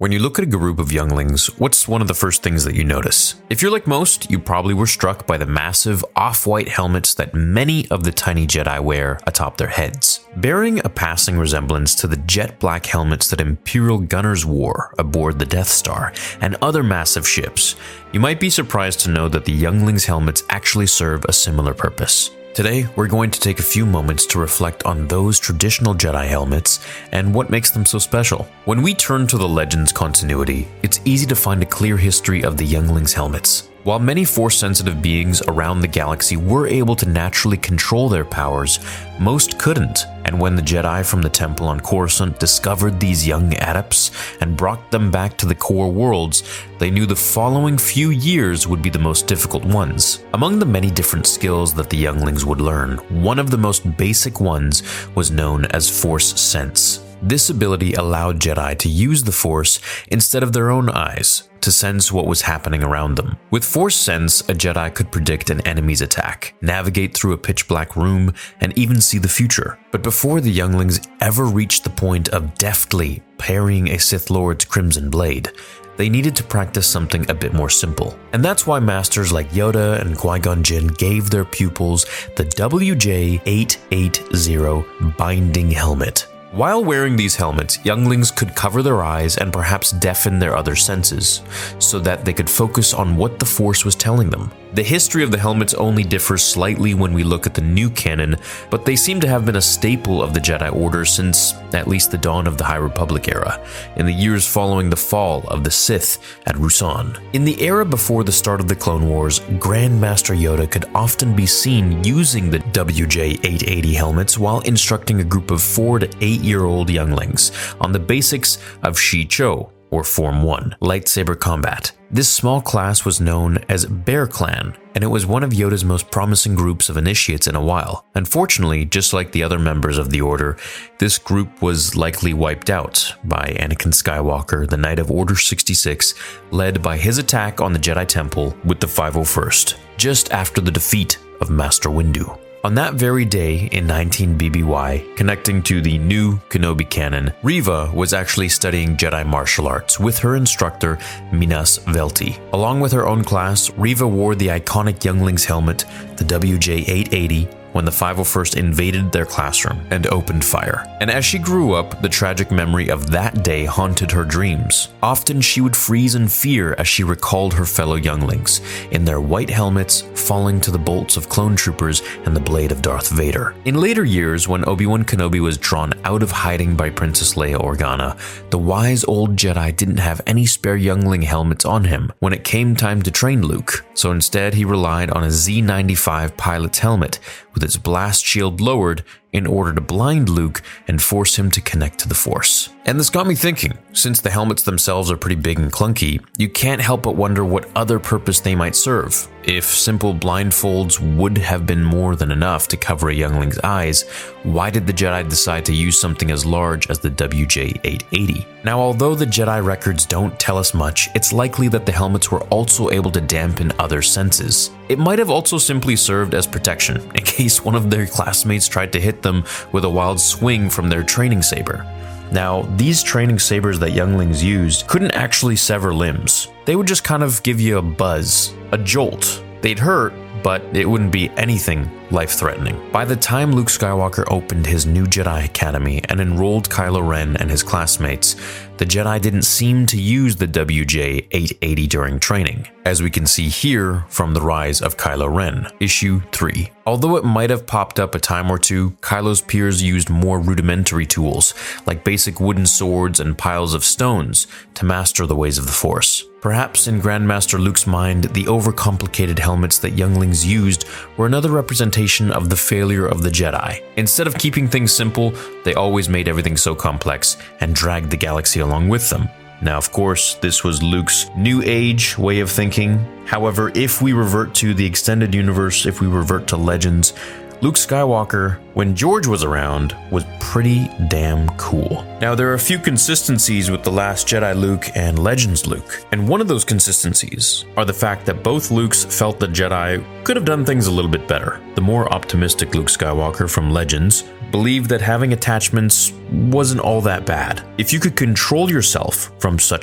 When you look at a group of younglings, what's one of the first things that you notice? If you're like most, you probably were struck by the massive off white helmets that many of the tiny Jedi wear atop their heads, bearing a passing resemblance to the jet black helmets that Imperial gunners wore aboard the Death Star and other massive ships. You might be surprised to know that the younglings' helmets actually serve a similar purpose. Today, we're going to take a few moments to reflect on those traditional Jedi helmets and what makes them so special. When we turn to the Legends continuity, it's easy to find a clear history of the Younglings' helmets. While many Force sensitive beings around the galaxy were able to naturally control their powers, most couldn't. And when the Jedi from the Temple on Coruscant discovered these young adepts and brought them back to the core worlds, they knew the following few years would be the most difficult ones. Among the many different skills that the younglings would learn, one of the most basic ones was known as Force Sense. This ability allowed Jedi to use the Force instead of their own eyes to sense what was happening around them. With Force Sense, a Jedi could predict an enemy's attack, navigate through a pitch black room, and even see the future. But before the younglings ever reached the point of deftly parrying a Sith Lord's Crimson Blade, they needed to practice something a bit more simple. And that's why masters like Yoda and Qui Gon Jinn gave their pupils the WJ 880 Binding Helmet. While wearing these helmets, younglings could cover their eyes and perhaps deafen their other senses, so that they could focus on what the Force was telling them. The history of the helmets only differs slightly when we look at the new canon, but they seem to have been a staple of the Jedi Order since at least the dawn of the High Republic era, in the years following the fall of the Sith at Ruusan. In the era before the start of the Clone Wars, Grand Master Yoda could often be seen using the WJ-880 helmets while instructing a group of 4 to 8 year old younglings on the basics of Shi-Cho, or Form 1, lightsaber combat. This small class was known as Bear Clan, and it was one of Yoda's most promising groups of initiates in a while. Unfortunately, just like the other members of the Order, this group was likely wiped out by Anakin Skywalker, the night of Order 66, led by his attack on the Jedi Temple with the 501st, just after the defeat of Master Windu. On that very day in 19 BBY, connecting to the new Kenobi canon, Reva was actually studying Jedi martial arts with her instructor, Minas Velti. Along with her own class, Reva wore the iconic Youngling's helmet, the WJ-880, when the 501st invaded their classroom and opened fire. And as she grew up, the tragic memory of that day haunted her dreams. Often she would freeze in fear as she recalled her fellow younglings, in their white helmets, falling to the bolts of clone troopers and the blade of Darth Vader. In later years, when Obi-Wan Kenobi was drawn out of hiding by Princess Leia Organa, the wise old Jedi didn't have any spare youngling helmets on him when it came time to train Luke, so instead he relied on a Z95 pilot's helmet with its blast shield lowered in order to blind Luke and force him to connect to the Force. And this got me thinking since the helmets themselves are pretty big and clunky, you can't help but wonder what other purpose they might serve. If simple blindfolds would have been more than enough to cover a youngling's eyes, why did the Jedi decide to use something as large as the WJ 880? Now, although the Jedi records don't tell us much, it's likely that the helmets were also able to dampen other senses. It might have also simply served as protection in case one of their classmates tried to hit them with a wild swing from their training saber. Now, these training sabers that younglings used couldn't actually sever limbs. They would just kind of give you a buzz, a jolt. They'd hurt, but it wouldn't be anything life threatening. By the time Luke Skywalker opened his new Jedi Academy and enrolled Kylo Ren and his classmates, the Jedi didn't seem to use the WJ 880 during training, as we can see here from The Rise of Kylo Ren, issue 3. Although it might have popped up a time or two, Kylo's peers used more rudimentary tools, like basic wooden swords and piles of stones, to master the ways of the Force. Perhaps in Grandmaster Luke's mind, the overcomplicated helmets that younglings used were another representation of the failure of the Jedi. Instead of keeping things simple, they always made everything so complex and dragged the galaxy along with them. Now, of course, this was Luke's new age way of thinking. However, if we revert to the extended universe, if we revert to legends, Luke Skywalker, when George was around, was pretty damn cool. Now, there are a few consistencies with The Last Jedi Luke and Legends Luke, and one of those consistencies are the fact that both Lukes felt the Jedi could have done things a little bit better. The more optimistic Luke Skywalker from Legends believed that having attachments wasn't all that bad. If you could control yourself from such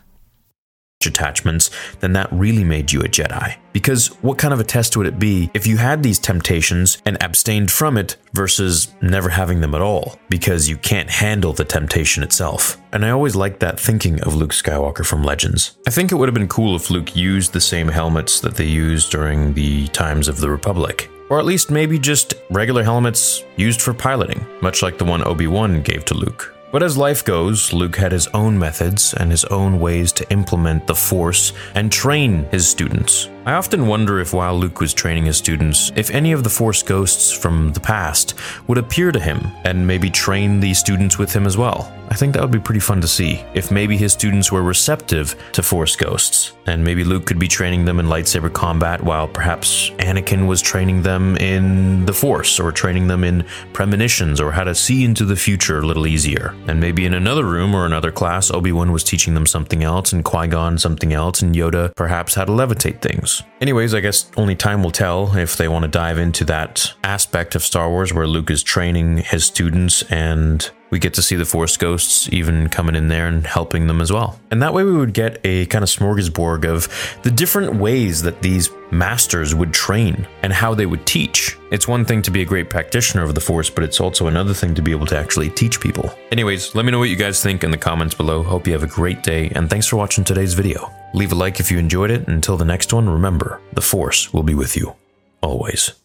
attachments, then that really made you a Jedi. Because what kind of a test would it be if you had these temptations and abstained from it versus never having them at all, because you can't handle the temptation itself? And I always liked that thinking of Luke Skywalker from Legends. I think it would have been cool if Luke used the same helmets that they used during the times of the Republic. Or at least maybe just regular helmets used for piloting, much like the one Obi Wan gave to Luke. But as life goes, Luke had his own methods and his own ways to implement the Force and train his students. I often wonder if while Luke was training his students, if any of the Force ghosts from the past would appear to him and maybe train these students with him as well. I think that would be pretty fun to see. If maybe his students were receptive to Force ghosts, and maybe Luke could be training them in lightsaber combat while perhaps Anakin was training them in the Force or training them in premonitions or how to see into the future a little easier. And maybe in another room or another class, Obi Wan was teaching them something else, and Qui Gon something else, and Yoda perhaps how to levitate things. Anyways, I guess only time will tell if they want to dive into that aspect of Star Wars where Luke is training his students and we get to see the Force Ghosts even coming in there and helping them as well. And that way we would get a kind of smorgasbord of the different ways that these masters would train and how they would teach. It's one thing to be a great practitioner of the Force, but it's also another thing to be able to actually teach people. Anyways, let me know what you guys think in the comments below. Hope you have a great day, and thanks for watching today's video. Leave a like if you enjoyed it. Until the next one, remember, the Force will be with you. Always.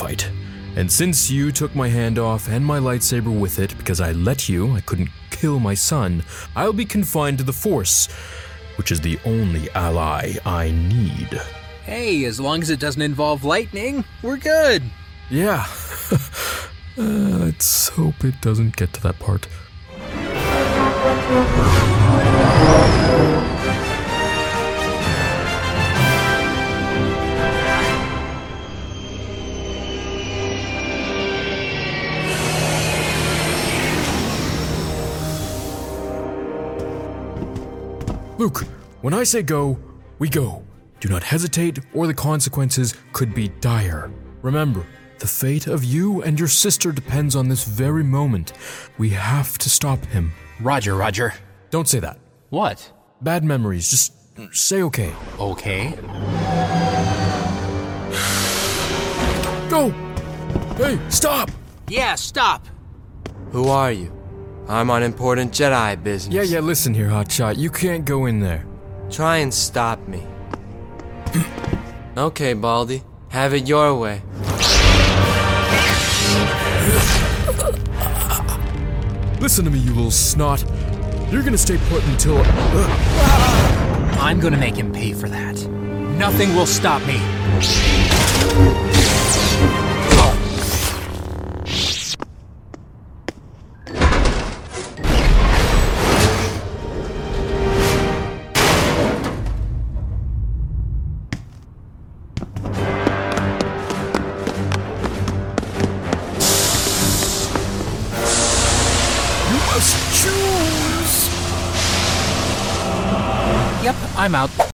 Fight. And since you took my hand off and my lightsaber with it because I let you, I couldn't kill my son, I'll be confined to the Force, which is the only ally I need. Hey, as long as it doesn't involve lightning, we're good. Yeah. uh, let's hope it doesn't get to that part. Luke, when I say go, we go. Do not hesitate, or the consequences could be dire. Remember, the fate of you and your sister depends on this very moment. We have to stop him. Roger, Roger. Don't say that. What? Bad memories. Just say okay. Okay. Go! Hey, stop! Yeah, stop. Who are you? I'm on important Jedi business. Yeah, yeah, listen here, Hotshot. You can't go in there. Try and stop me. okay, Baldy. Have it your way. Listen to me, you little snot. You're gonna stay put until. Uh, I'm gonna make him pay for that. Nothing will stop me. Must